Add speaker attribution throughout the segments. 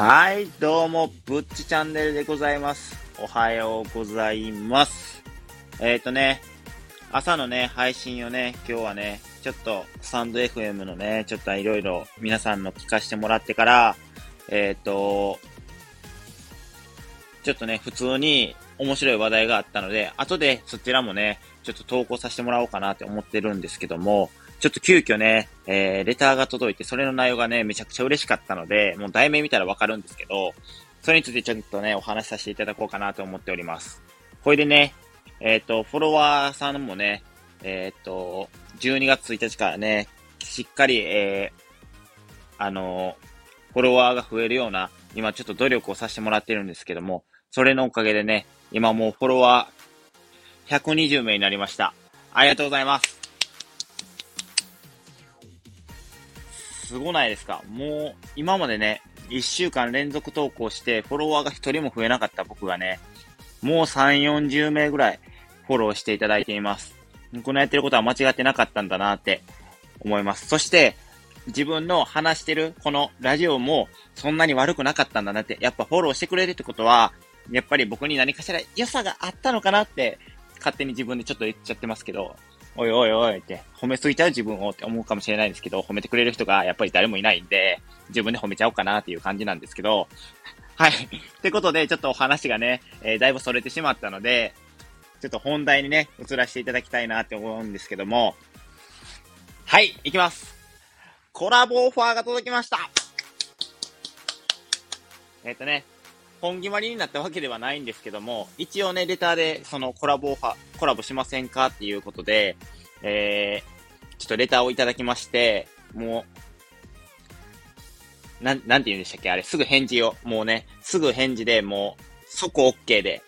Speaker 1: はい、どうも、ぶっちチャンネルでございます。おはようございます。えっ、ー、とね、朝のね、配信をね、今日はね、ちょっと、サンド FM のね、ちょっといろいろ皆さんの聞かせてもらってから、えっ、ー、と、ちょっとね、普通に面白い話題があったので、後でそちらもね、ちょっと投稿させてもらおうかなって思ってるんですけども、ちょっと急遽ね、えー、レターが届いて、それの内容がね、めちゃくちゃ嬉しかったので、もう題名見たらわかるんですけど、それについてちょっとね、お話しさせていただこうかなと思っております。これでね、えっ、ー、と、フォロワーさんもね、えっ、ー、と、12月1日からね、しっかり、えー、あのフォロワーが増えるような、今ちょっと努力をさせてもらってるんですけども、それのおかげでね、今もうフォロワー120名になりました。ありがとうございます。すごないですか？もう、今までね、1週間連続投稿して、フォロワーが1人も増えなかった僕がね、もう3、40名ぐらいフォローしていただいています。このやってることは間違ってなかったんだなって思います。そして、自分の話してるこのラジオもそんなに悪くなかったんだなって、やっぱフォローしてくれるってことは、やっぱり僕に何かしら良さがあったのかなって勝手に自分でちょっと言っちゃってますけど、おいおいおいって褒めすぎちゃう自分をって思うかもしれないんですけど、褒めてくれる人がやっぱり誰もいないんで、自分で褒めちゃおうかなっていう感じなんですけど、はい。ってことで、ちょっとお話がね、えー、だいぶそれてしまったので、ちょっと本題にね、移らせていただきたいなって思うんですけども、はい、いきます。コラボオファーが届きましたえっ、とね、本決まりになったわけではないんですけども、一応ね、レターでそのコラボオファー、コラボしませんかっていうことで、えー、ちょっとレターをいただきまして、もう、なん、なんて言うんでしたっけあれ、すぐ返事を、もうね、すぐ返事でもう、即 OK で、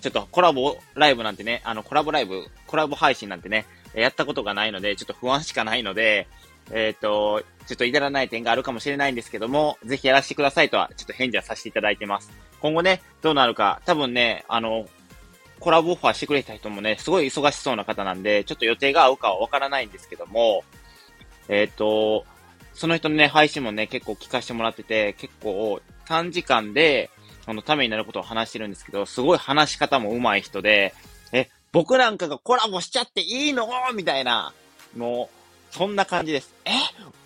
Speaker 1: ちょっとコラボライブなんてね、あの、コラボライブ、コラボ配信なんてね、やったことがないので、ちょっと不安しかないので、えっ、ー、と、ちょっと至らない点があるかもしれないんですけども、ぜひやらせてくださいとは、ちょっと返事はさせていただいてます。今後ね、どうなるか、多分ね、あの、コラボオファーしてくれた人もね、すごい忙しそうな方なんで、ちょっと予定が合うかはわからないんですけども、えっ、ー、と、その人のね、配信もね、結構聞かせてもらってて、結構短時間で、そのためになることを話してるんですけど、すごい話し方も上手い人で、え、僕なんかがコラボしちゃっていいの？みたいな、もう、そんな感じです。え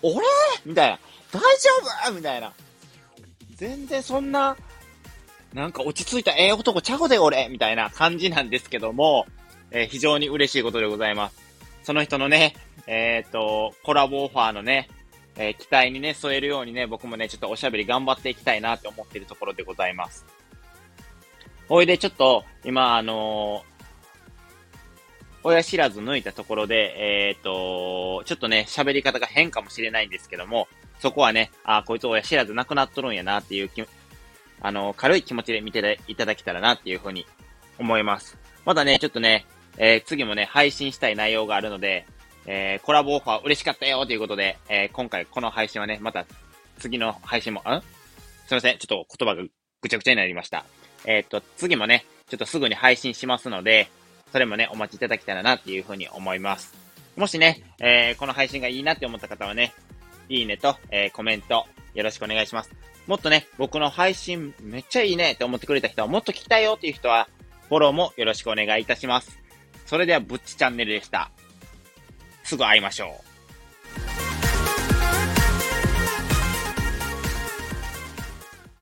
Speaker 1: 俺？みたいな。大丈夫？みたいな。全然そんな、なんか落ち着いたええ男ちゃうで俺？みたいな感じなんですけども、えー、非常に嬉しいことでございます。その人のね、えっ、ー、と、コラボオファーのね、えー、期待にね、添えるようにね、僕もね、ちょっとおしゃべり頑張っていきたいなって思ってるところでございます。おいで、ちょっと、今、あのー、親知らず抜いたところで、えっ、ー、と、ちょっとね、喋り方が変かもしれないんですけども、そこはね、あ、こいつ親知らずなくなっとるんやなっていうあの、軽い気持ちで見ていただけたらなっていうふうに思います。まだね、ちょっとね、えー、次もね、配信したい内容があるので、えー、コラボオファー嬉しかったよということで、えー、今回この配信はね、また次の配信も、ん？すいません。ちょっと言葉がぐちゃぐちゃになりました。え、っと、次もね、ちょっとすぐに配信しますので、それもね、お待ちいただけたらなっていうふうに思います。もしね、えー、この配信がいいなって思った方はね、いいねと、えー、コメント、よろしくお願いします。もっとね、僕の配信めっちゃいいねって思ってくれた人は、もっと聞きたいよっていう人は、フォローもよろしくお願いいたします。それでは、ぶっちチャンネルでした。すぐ会いましょう。